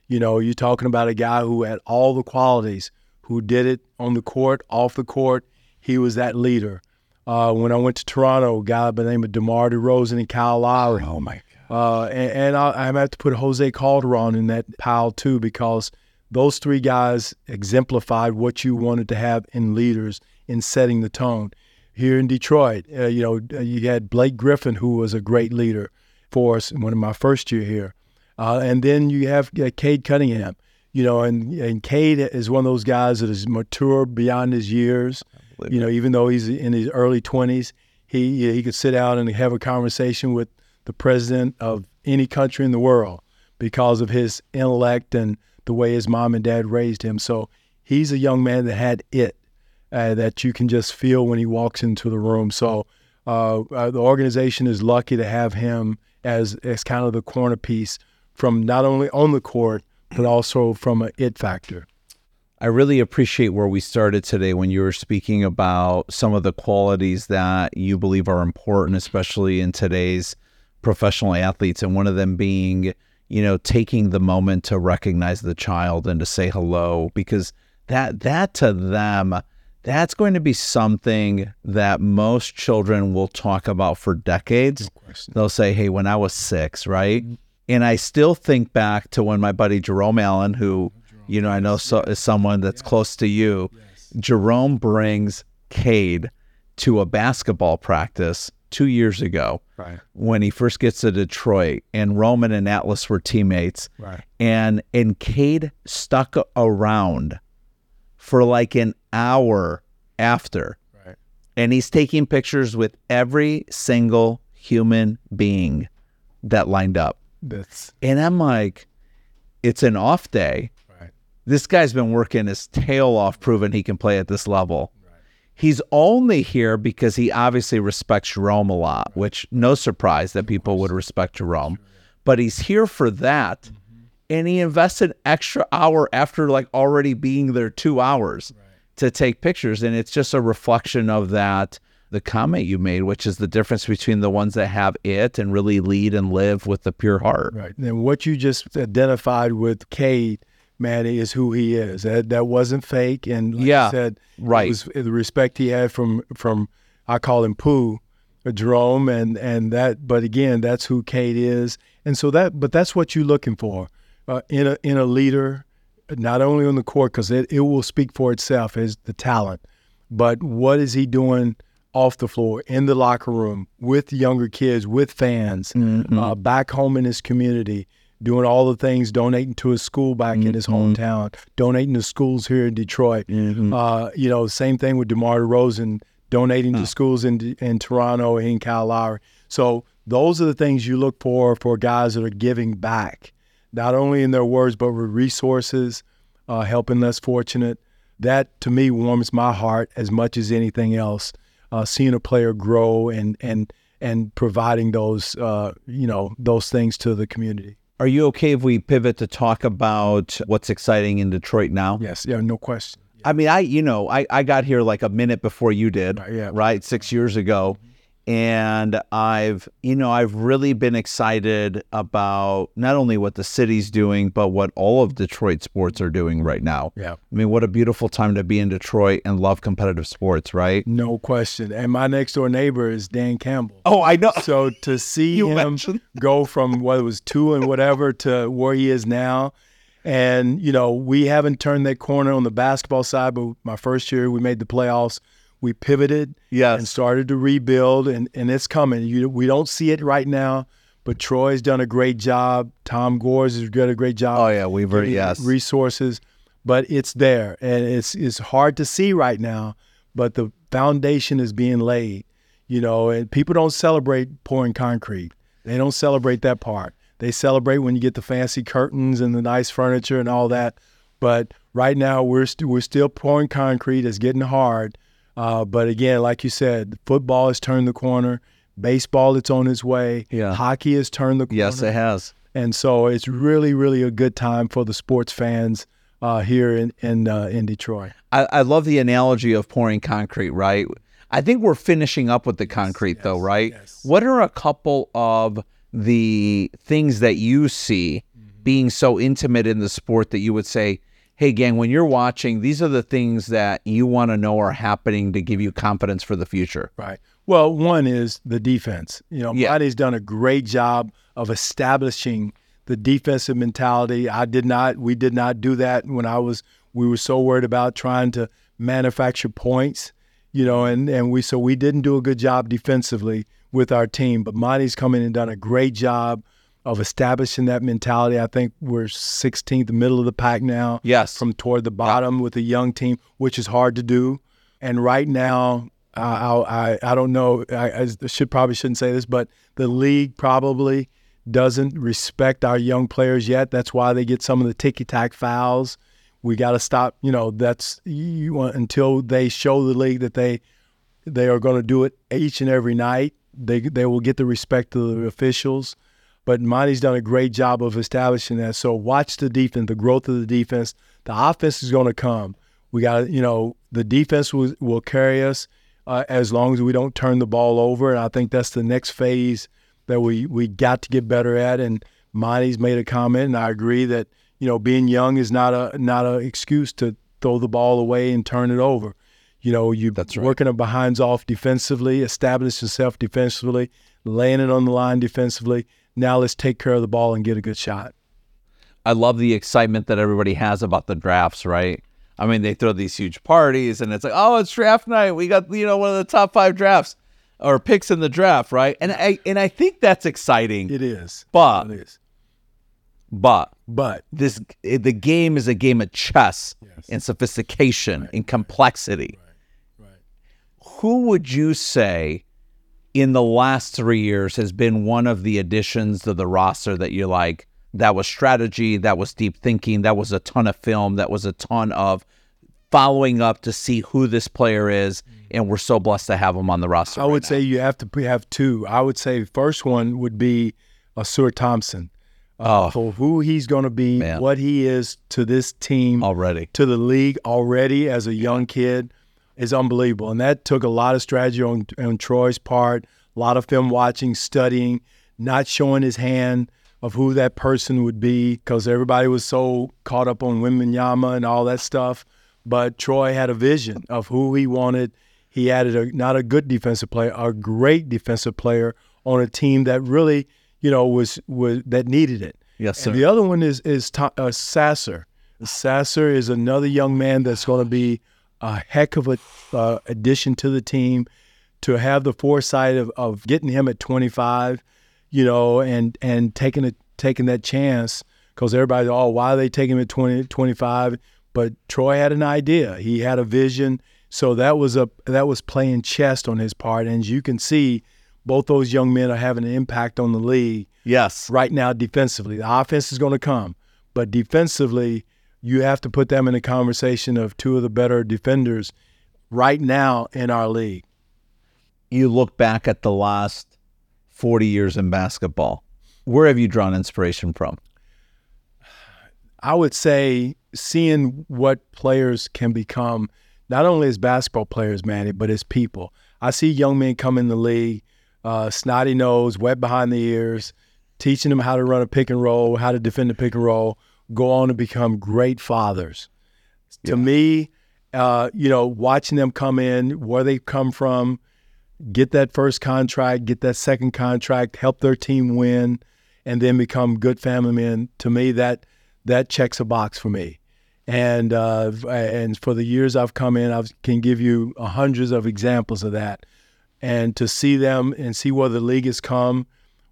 Speaker 2: You know, you're talking about a guy who had all the qualities, who did it on the court, off the court. He was that leader. Uh, when I went to Toronto, a guy by the name of DeMar DeRozan and Kyle Lowry.
Speaker 1: oh my
Speaker 2: Uh, and and I, I have to put Jose Calderon in that pile too because those three guys exemplified what you wanted to have in leaders in setting the tone. Here in Detroit, uh, you know, you had Blake Griffin, who was a great leader for us one of my first year here, uh, and then you have uh, Cade Cunningham. You know, and and Cade is one of those guys that is mature beyond his years. You know, even though he's in his early twenties, he he could sit down and have a conversation with the president of any country in the world because of his intellect and the way his mom and dad raised him. So he's a young man that had it uh, that you can just feel when he walks into the room. So uh, uh, the organization is lucky to have him as as kind of the corner piece from not only on the court but also from an it factor.
Speaker 1: I really appreciate where we started today when you were speaking about some of the qualities that you believe are important, especially in today's professional athletes, and one of them being, you know, taking the moment to recognize the child and to say hello, because that that to them that's going to be something that most children will talk about for decades. They'll say, Hey, when I was six, right? Mm-hmm. And I still think back to when my buddy Jerome Allen, who, Jerome, you know, I know so, is someone that's yes. close to you, yes. Jerome brings Cade to a basketball practice two years ago
Speaker 2: right.
Speaker 1: when he first gets to Detroit, and Roman and Atlas were teammates.
Speaker 2: Right.
Speaker 1: And and Cade stuck around for like an hour after.
Speaker 2: Right.
Speaker 1: And he's taking pictures with every single human being that lined up.
Speaker 2: That's
Speaker 1: and I'm like, it's an off day.
Speaker 2: Right.
Speaker 1: This guy's been working his tail off proving he can play at this level. He's only here because he obviously respects Jerome a lot, which no surprise that people would respect Jerome. But he's here for that. Mm-hmm. And he invested extra hour after like already being there two hours right. to take pictures. And it's just a reflection of that the comment you made, which is the difference between the ones that have it and really lead and live with the pure heart.
Speaker 2: Right. And what you just identified with Cade Manny is who he is. That that wasn't fake, and like
Speaker 1: yeah,
Speaker 2: said,
Speaker 1: right.
Speaker 2: was the respect he had from from I call him Pooh, uh, Jerome, and and that. But again, that's who Cade is, and so that. But that's what you're looking for uh, in a in a leader, not only on the court because it, it will speak for itself as the talent, but what is he doing? off the floor, in the locker room, with younger kids, with fans, mm-hmm. uh, back home in his community doing all the things, donating to his school back mm-hmm. in his mm-hmm. hometown, donating to schools here in Detroit.
Speaker 1: Mm-hmm.
Speaker 2: Uh, you know, same thing with DeMar DeRozan, donating to schools in in Toronto and in Kyle Lowry. So those are the things you look for for guys that are giving back, not only in their words but with resources, uh, helping less fortunate. That to me warms my heart as much as anything else. Uh, seeing a player grow and and and providing those uh, you know those things to the community.
Speaker 1: Are you okay if we pivot to talk about what's exciting in Detroit now?
Speaker 2: Yes, yeah, no question.
Speaker 1: I mean, I you know, I, I got here like a minute before you did,
Speaker 2: right, yeah.
Speaker 1: right? Six years ago. And I've you know I've really been excited about not only what the city's doing but what all of Detroit sports are doing right now.
Speaker 2: Yeah.
Speaker 1: I mean what a beautiful time to be in Detroit and love competitive sports, right?
Speaker 2: No question. And my next door neighbor is Dan Campbell.
Speaker 1: Oh, I know.
Speaker 2: So to see him mentioned. go from what it was 2 and whatever to where he is now and you know, we haven't turned that corner on the basketball side, but my first year we made the playoffs we pivoted
Speaker 1: yes.
Speaker 2: and started to rebuild, and, and it's coming. You, we don't see it right now, but Troy's done a great job. Tom Gores has done a great job.
Speaker 1: Oh yeah, Weaver, yes,
Speaker 2: resources, but it's there, and it's it's hard to see right now, but the foundation is being laid. You know, and people don't celebrate pouring concrete. They don't celebrate that part. They celebrate when you get the fancy curtains and the nice furniture and all that. But right now, we're we st- we're still pouring concrete. It's getting hard uh, but again, like you said, football has turned the corner. Baseball, it's on its way.
Speaker 1: Yeah.
Speaker 2: Hockey has turned the corner.
Speaker 1: Yes, it has.
Speaker 2: And so it's really, really a good time for the sports fans uh, here in in, uh, in Detroit.
Speaker 1: I, I, love the analogy of pouring concrete. Right. I think we're finishing up with the concrete, yes, though. Right.
Speaker 2: Yes.
Speaker 1: What are a couple of the things that you see mm-hmm. being so intimate in the sport that you would say? Hey, gang, when you're watching, these are the things that you want to know are happening to give you confidence for the future.
Speaker 2: Right. Well, one is the defense. You know,
Speaker 1: yeah.
Speaker 2: Monty's done a great job of establishing the defensive mentality. I did not, we did not do that when I was, we were so worried about trying to manufacture points, you know, and, and we, so we didn't do a good job defensively with our team. But Monty's come in and done a great job of establishing that mentality. I think we're 16th, middle of the pack now.
Speaker 1: Yes.
Speaker 2: From toward the bottom yeah. with a young team, which is hard to do. And right now, I, I, I don't know, I, I should probably shouldn't say this, but the league probably doesn't respect our young players yet. That's why they get some of the ticky tack fouls. We got to stop, you know, that's you want until they show the league that they they are going to do it each and every night. They they will get the respect of the officials. But Monty's done a great job of establishing that. So watch the defense, the growth of the defense. The offense is going to come. We got, to, you know, the defense will, will carry us uh, as long as we don't turn the ball over. And I think that's the next phase that we we got to get better at. And Monty's made a comment, and I agree that you know being young is not a not an excuse to throw the ball away and turn it over. You know, you
Speaker 1: That's right.
Speaker 2: working the behinds off defensively, establish yourself defensively, laying it on the line defensively. Now let's take care of the ball and get a good shot.
Speaker 1: I love the excitement that everybody has about the drafts, right? I mean, they throw these huge parties and it's like, oh, it's draft night. We got, you know, one of the top five drafts or picks in the draft, right? And I and I think that's exciting.
Speaker 2: It is.
Speaker 1: But
Speaker 2: It is.
Speaker 1: but
Speaker 2: But
Speaker 1: this the game is a game of chess
Speaker 2: Yes.
Speaker 1: and sophistication and complexity. right Who would you say in the last three years has been one of the additions to the roster that you like? That was strategy, that was deep thinking, that was a ton of film, that was a ton of following up to see who this player is, and we're so blessed to have him on the roster.
Speaker 2: I
Speaker 1: right
Speaker 2: would
Speaker 1: now.
Speaker 2: say you have to have two. I would say first one would be uh, Ausar Thompson.
Speaker 1: Oh.
Speaker 2: for who he's going to be,
Speaker 1: Man.
Speaker 2: what he is to this team,
Speaker 1: already.
Speaker 2: to the league already as a young kid is unbelievable. And that took a lot of strategy on, on Troy's part, a lot of film watching, studying, not showing his hand of who that person would be because everybody was so caught up on Wembanyama and all that stuff. But Troy had a vision of who he wanted. He added a not a good defensive player, a great defensive player on a team that really, you know, was was that needed it.
Speaker 1: Yes, sir.
Speaker 2: And the other one is is uh, Sasser. Sasser is another young man that's going to be a heck of a uh, addition to the team. To have the foresight of, of getting him at 25, you know, and and taking it taking that chance because everybody, oh, why are they taking him at 20, 25? But Troy had an idea. He had a vision. So that was a that was playing chess on his part. And as you can see, both those young men are having an impact on the league
Speaker 1: Yes.
Speaker 2: right now defensively. The offense is going to come, but defensively, you have to put them in a conversation of two of the better defenders right now in our league.
Speaker 1: you look back at the last 40 years in basketball, where have you drawn inspiration from?
Speaker 2: I would say seeing what players can become, not only as basketball players, Manny, but as people. I see young men come in the league, uh, snotty nose, wet behind the ears, teaching them how to run a pick and roll, how to defend the pick and roll, go on to become great fathers. To me, uh, you know, watching them come in, where they come from, get that first contract, get that second contract, help their team win, and then become good family men. To me, that that checks a box for me. And uh, and for the years I've come in, I can give you hundreds of examples of that. And to see them and see where the league has come,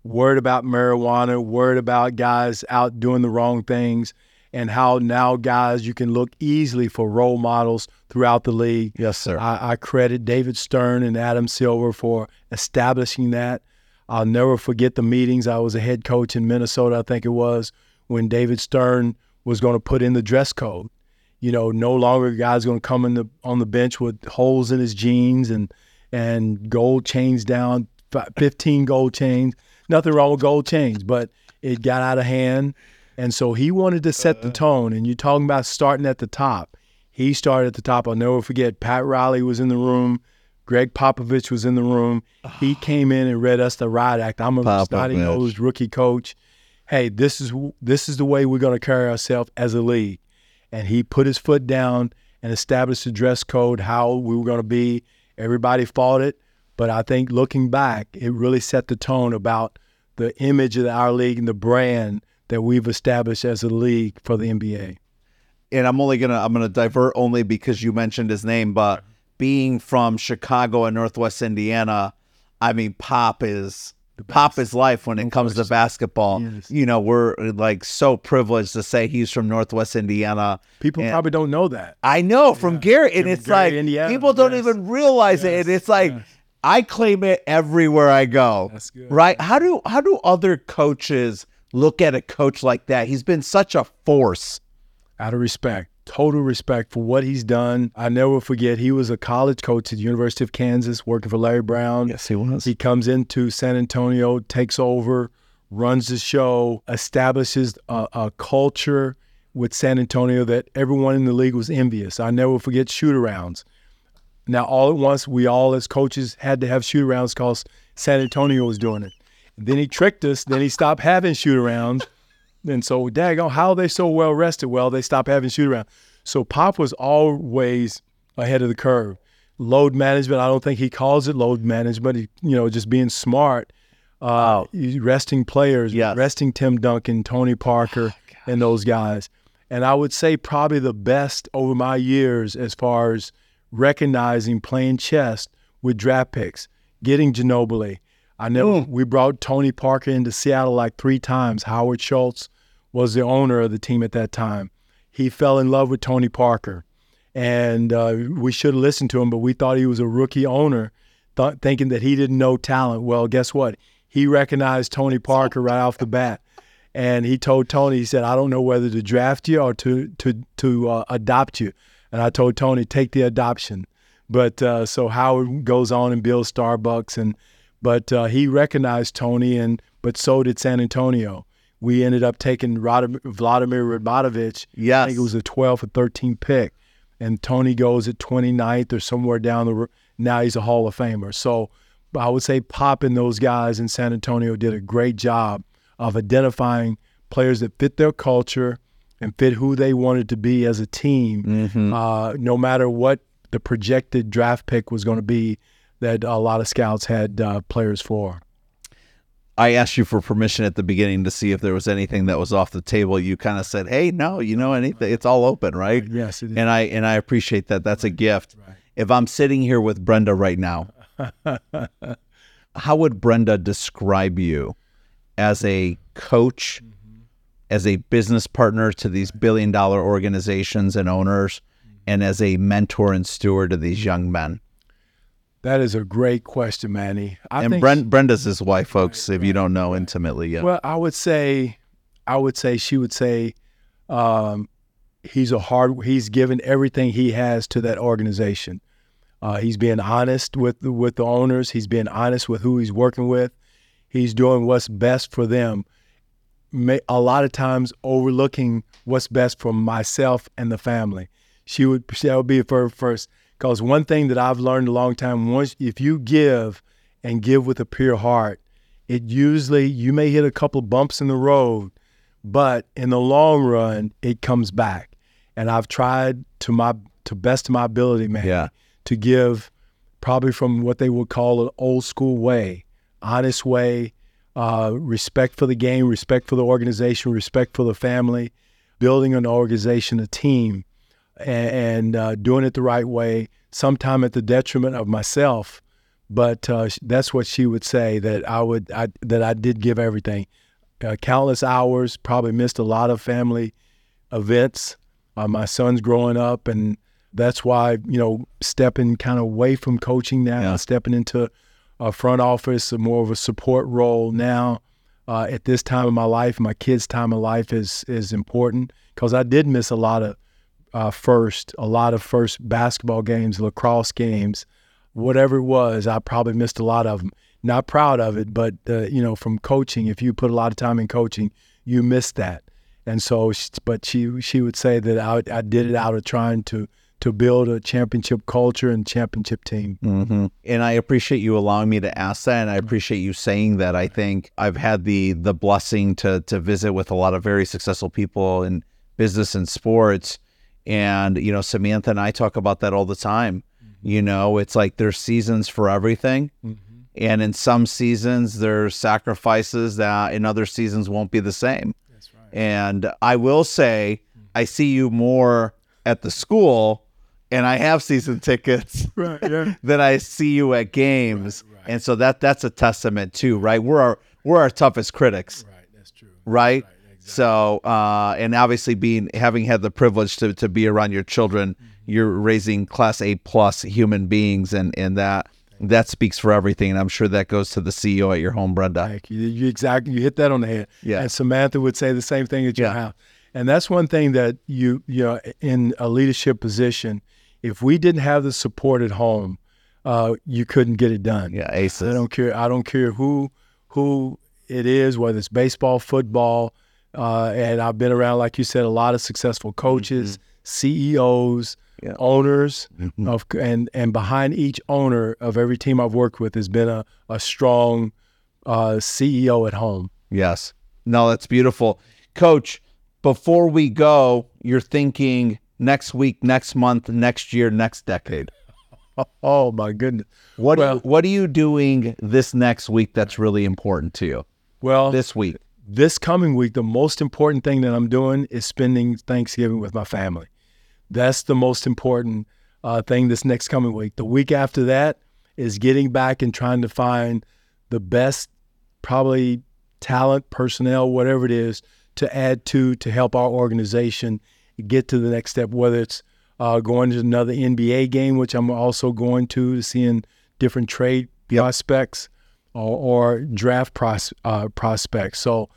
Speaker 2: word about marijuana, word about guys out doing the wrong things, and how now guys you can look easily for role models throughout the league.
Speaker 1: Yes, sir.
Speaker 2: I, I credit David Stern and Adam Silver for establishing that. I'll never forget the meetings. I was a head coach in Minnesota, I think it was, when David Stern was going to put in the dress code. You know, no longer guy's going to come in the on the bench with holes in his jeans and and gold chains down, 15 gold chains. Nothing wrong with gold chains, but it got out of hand. And so he wanted to set the uh. tone. And you're talking about starting at the top. He started at the top. I'll never forget Pat Riley was in the room. Gregg Popovich was in the room. He ah. came in and read us the riot act. I'm a snotty nosed rookie coach. Hey, this is this is the way we're going to carry ourselves as a league. And he put his foot down and established the dress code, how we were going to be. Everybody fought it, but I think looking back, it really set the tone about the image of our league and the brand that we've established as a league for the NBA.
Speaker 1: and I'm only gonna I'm gonna divert only because you mentioned his name, but being from Chicago and Northwest Indiana, I mean, Pop is Pop is life when it comes to basketball.
Speaker 2: Yes.
Speaker 1: You know, we're like so privileged to say he's from Northwest Indiana.
Speaker 2: People
Speaker 1: And-
Speaker 2: probably don't know that.
Speaker 1: I know from Garrett, and
Speaker 2: From
Speaker 1: it's
Speaker 2: Gary,
Speaker 1: like
Speaker 2: Indiana.
Speaker 1: people don't
Speaker 2: Yes.
Speaker 1: even realize it, and it's like
Speaker 2: Yes.
Speaker 1: I claim it everywhere I go.
Speaker 2: That's good.
Speaker 1: Right? How do how do other coaches look at a coach like that? He's been such a force.
Speaker 2: out of respect, total respect for what he's done. I never forget he was a college coach at the University of Kansas working for Larry Brown.
Speaker 1: Yes, he was.
Speaker 2: He comes into San Antonio, takes over, runs the show, establishes a, a culture with San Antonio that everyone in the league was envious. I never forget shoot arounds. Now, all at once, we all as coaches had to have shoot arounds because San Antonio was doing it. then he tricked us. Then he stopped having shoot arounds. And so, daggone, how are they so well rested? Well, they stopped having shoot around. So Pop was always ahead of the curve. load management. I don't think he calls it load management. He, you know, just being smart, uh, resting players,
Speaker 1: Yes.
Speaker 2: resting Tim Duncan, Tony Parker, and those guys. And I would say probably the best over my years as far as recognizing playing chess with draft picks, getting Ginobili. I know we brought Tony Parker into Seattle like three times. Howard Schultz was the owner of the team at that time. He fell in love with Tony Parker, and uh, we should have listened to him, but we thought he was a rookie owner, th- thinking that he didn't know talent. Well, guess what? He recognized Tony Parker right off the bat, and he told Tony, he said, "I don't know whether to draft you or to to to uh, adopt you." And I told Tony, "Take the adoption." But uh, so Howard goes on and builds Starbucks, and but uh, he recognized Tony, and but so did San Antonio. We ended up taking Rad- Vladimir Radmanovic. Yeah
Speaker 1: I
Speaker 2: think it was a 12 or 13 pick, and Tony goes at 29th or somewhere down the. road. Now he's a Hall of Famer. So I would say Pop and those guys in San Antonio did a great job of identifying players that fit their culture and fit who they wanted to be as a team,
Speaker 1: Mm-hmm.
Speaker 2: uh, no matter what the projected draft pick was going to be that a lot of scouts had uh, players for.
Speaker 1: I asked you for permission at the beginning to see if there was anything that was off the table. You kind of said, "Hey, no, you know anything? It's all open, right?"
Speaker 2: Yes, it is.
Speaker 1: And I and I appreciate that. That's a gift. If I'm sitting here with Brenda right now, how would Brenda describe you as a coach, as a business partner to these billion dollar organizations and owners, and as a mentor and steward to these young men?
Speaker 2: That is a great question, Manny. I
Speaker 1: and Brenda's his wife, folks, if you don't know intimately yet.
Speaker 2: Well, I would say, I would say she would say, um, he's a hard. He's given everything he has to that organization. Uh, he's being honest with the, with the owners. He's being honest with who he's working with. He's doing what's best for them. May, a lot of times overlooking what's best for myself and the family. She would that would be first. Because one thing that I've learned a long time, once if you give and give with a pure heart, it usually you may hit a couple bumps in the road, but in the long run, it comes back. And I've tried to my to best of my ability, man,
Speaker 1: Yeah.
Speaker 2: to give probably from what they would call an old school way, honest way, uh, respect for the game, respect for the organization, respect for the family, building an organization, a team, and, and uh, doing it the right way. Sometime at the detriment of myself, but uh, that's what she would say that I would I, that I did give everything, uh, countless hours. Probably missed a lot of family events. Uh, my son's growing up, and that's why you know stepping kind of away from coaching now,
Speaker 1: Yeah.
Speaker 2: stepping into a front office, more of a support role now. Uh, at this time of my life, my kids' time of life is is important because I did miss a lot of uh, first, a lot of first basketball games, lacrosse games, whatever it was. I probably missed a lot of them. Not proud of it, but uh, you know, from coaching, if you put a lot of time in coaching, you miss that. And so, but she she would say that I, I did it out of trying to to build a championship culture and championship team.
Speaker 1: hmm And I appreciate you allowing me to ask that, and I mm-hmm. appreciate you saying that. I think I've had the the blessing to to visit with a lot of very successful people in business and sports, and you know Samantha and I talk about that all the time. Mm-hmm. You know, it's like there's seasons for everything, mm-hmm. and in some seasons there's sacrifices that in other seasons won't be the same.
Speaker 2: That's right.
Speaker 1: And I will say, mm. I see you more at the school, and I have season tickets
Speaker 2: Right. Yeah.
Speaker 1: that I see you at games, and so that that's a testament too, right? We're our we're our toughest critics,
Speaker 2: right. That's true.
Speaker 1: right? So, uh, and obviously, being having had the privilege to to be around your children, you're raising class A plus human beings, and and that that speaks for everything. And I'm sure that goes to the CEO at your home, Brenda.
Speaker 2: Thank you. You exactly you hit that on the head.
Speaker 1: Yeah.
Speaker 2: And Samantha would say the same thing at your
Speaker 1: Yeah.
Speaker 2: house. And that's one thing that you you know in a leadership position, if we didn't have the support at home, uh, you couldn't get it done.
Speaker 1: Yeah,
Speaker 2: I don't care. I don't care who who it is, whether it's baseball, football, uh, and I've been around, like you said, a lot of successful coaches, CEOs,
Speaker 1: Yeah.
Speaker 2: owners, of and and behind each owner of every team I've worked with has been a a strong uh, CEO at home.
Speaker 1: Yes. No, that's beautiful. Coach, before we go, you're thinking next week, next month, next year, next decade.
Speaker 2: oh my goodness.
Speaker 1: What
Speaker 2: Well-
Speaker 1: What are you doing this next week that's really important to you?
Speaker 2: Well,
Speaker 1: This week.
Speaker 2: this coming week, the most important thing that I'm doing is spending Thanksgiving with my family. That's the most important uh, thing this next coming week. The week after that is getting back and trying to find the best, probably talent, personnel, whatever it is, to add to to help our organization get to the next step. Whether it's uh, going to another NBA game, which I'm also going to, to seeing different trade prospects or, or draft pros, uh, prospects. So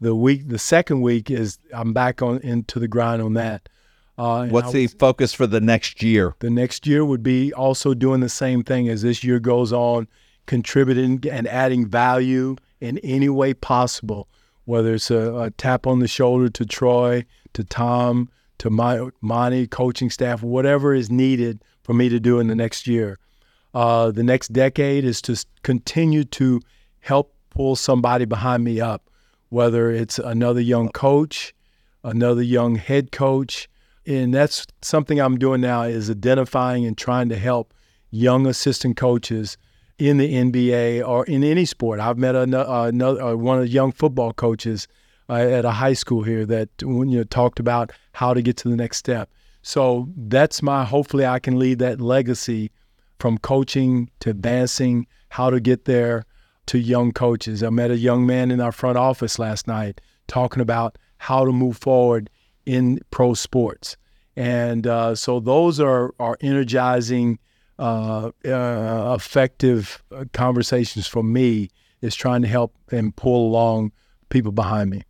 Speaker 2: the week, the second week is I'm back on into the grind on that. Uh,
Speaker 1: What's
Speaker 2: I
Speaker 1: the focus for the next year?
Speaker 2: the next year would be also doing the same thing as this year goes on, contributing and adding value in any way possible, whether it's a, a tap on the shoulder to Troy, to Tom, to my Monty, coaching staff, whatever is needed for me to do in the next year. Uh, the next decade is to continue to help pull somebody behind me up, whether it's another young coach, another young head coach, and that's something I'm doing now is identifying and trying to help young assistant coaches in the NBA or in any sport. I've met another, another uh, one of the young football coaches uh, at a high school here that when you talked about how to get to the next step. So that's my hopefully I can leave that legacy from coaching to advancing, how to get there to young coaches. I met a young man in our front office last night talking about how to move forward in pro sports. And uh, so those are, are energizing, uh, uh, effective uh, conversations for me is trying to help and pull along people behind me.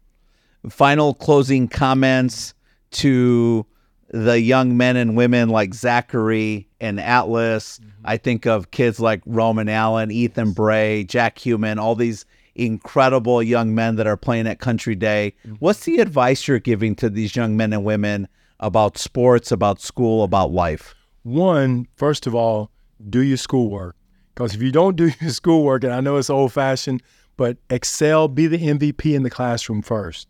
Speaker 1: Final closing comments to the young men and women like Zachary and Atlas. Mm-hmm. I think of kids like Roman Allen, Ethan Bray, Jack Human, all these incredible young men that are playing at Country Day. Mm-hmm. What's the advice you're giving to these young men and women about sports, about school, about life?
Speaker 2: One, first of all, do your schoolwork. Because if you don't do your schoolwork, and I know it's old fashioned, but excel, be the MVP in the classroom first.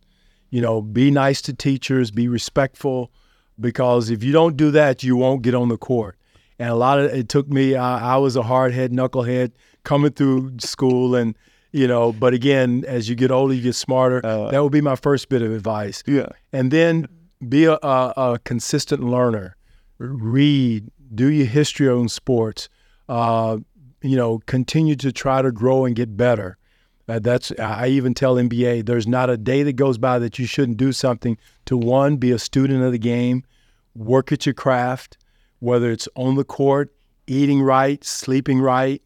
Speaker 2: You know, be nice to teachers, be respectful, because if you don't do that, you won't get on the court. And a lot of it took me, I, I was a hard head, knucklehead coming through school. And, you know, but again, as you get older, you get smarter. that would be my first bit of advice.
Speaker 1: Yeah.
Speaker 2: And then be a, a, a consistent learner. Read, do your history on sports. Uh, you know, continue to try to grow and get better. Uh, that's I even tell NBA there's not a day that goes by that you shouldn't do something to one be a student of the game, work at your craft, whether it's on the court, eating right, sleeping right,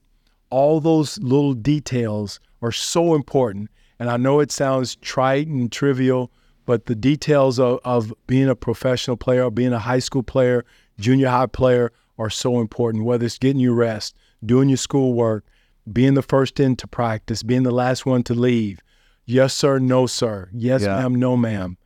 Speaker 2: all those little details are so important. And I know it sounds trite and trivial, but the details of, of being a professional player, or being a high school player, junior high player are so important, whether it's getting your rest, doing your schoolwork, being the first in to practice, being the last one to leave. Yes, sir, no, sir. Yes,
Speaker 1: Yeah.
Speaker 2: ma'am, no, ma'am.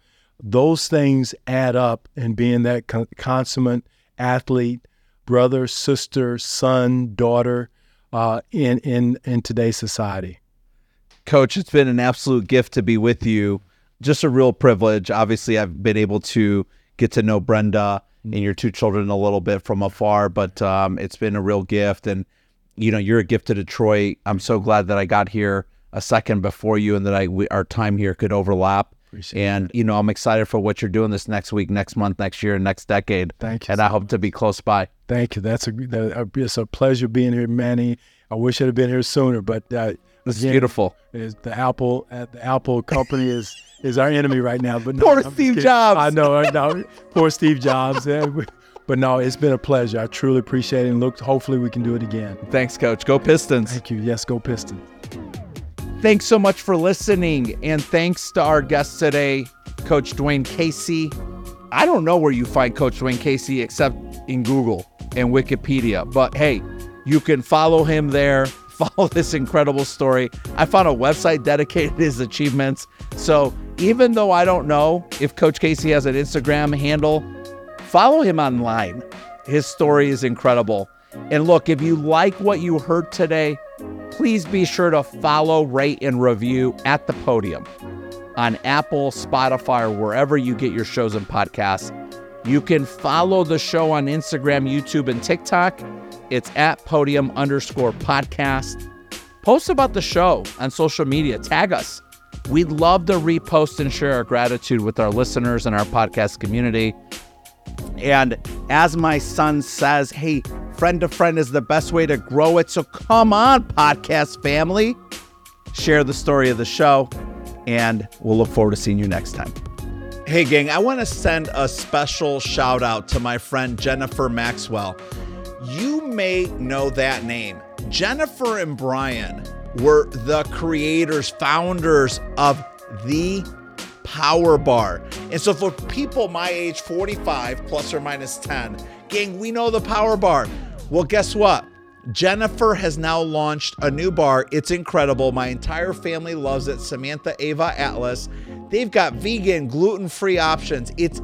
Speaker 2: Those things add up and being that con- consummate athlete, brother, sister, son, daughter uh, in, in, in today's society.
Speaker 1: Coach, it's been an absolute gift to be with you. Just a real privilege. Obviously, I've been able to get to know Brenda and your two children a little bit from afar, but um, it's been a real gift. And, you know, you're a gift to Detroit. I'm so glad that I got here a second before you and that I we, our time here could overlap.
Speaker 2: Appreciate
Speaker 1: and, you know, I'm excited for what you're doing this next week, next month, next year, and next decade.
Speaker 2: Thank you
Speaker 1: And
Speaker 2: so
Speaker 1: I hope to be close by.
Speaker 2: Thank you. That's a, that, it's a pleasure being here, Manny. I wish I'd have been here sooner, but uh,
Speaker 1: This is beautiful.
Speaker 2: is the Apple uh, the Apple company is is our enemy right now. But no,
Speaker 1: Poor
Speaker 2: I'm
Speaker 1: Steve. Jobs.
Speaker 2: I know, I know. Poor Steve Jobs. Yeah, we- But no, it's been a pleasure. I truly appreciate it, and look, hopefully we can do it again.
Speaker 1: Thanks, Coach. Go Pistons.
Speaker 2: Thank you. Yes, go Pistons.
Speaker 1: Thanks so much for listening. And thanks to our guest today, Coach Dwane Casey. I don't know where you find Coach Dwane Casey except in Google and Wikipedia. But hey, you can follow him there, follow this incredible story. I found a website dedicated to his achievements. So even though I don't know if Coach Casey has an Instagram handle, follow him online. His story is incredible. And look, if you like what you heard today, please be sure to follow, rate, and review at the podium on Apple, Spotify, or wherever you get your shows and podcasts. You can follow the show on Instagram, YouTube, and TikTok. It's at podium underscore podcast. Post about the show on social media. Tag us. We'd love to repost and share our gratitude with our listeners and our podcast community. And as my son says, hey, friend to friend is the best way to grow it. So come on, podcast family. Share the story of the show, and we'll look forward to seeing you next time. Hey, gang, I want to send a special shout out to my friend Jennifer Maxwell. You may know that name. Jennifer and Brian were the creators, founders of the Power Bar. And so for people my age, 45 plus or minus 10, gang, we know the Power Bar. Well, guess what? Jennifer has now launched a new bar. It's incredible. My entire family loves it. Samantha, Ava, Atlas. They've got vegan, gluten free options. It's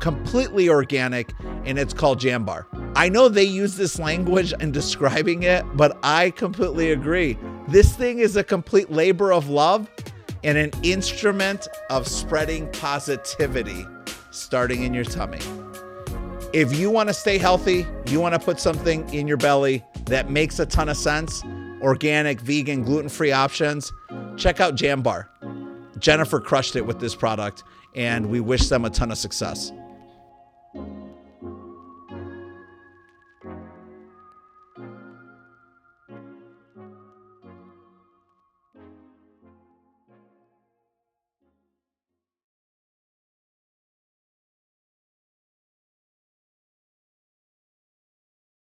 Speaker 1: completely organic and it's called Jam Bar. I know they use this language in describing it, but I completely agree. This thing is a complete labor of love and an instrument of spreading positivity starting in your tummy. If you want to stay healthy, you want to put something in your belly that makes a ton of sense, organic, vegan, gluten free options, check out Jambar. Jennifer crushed it with this product, and we wish them a ton of success.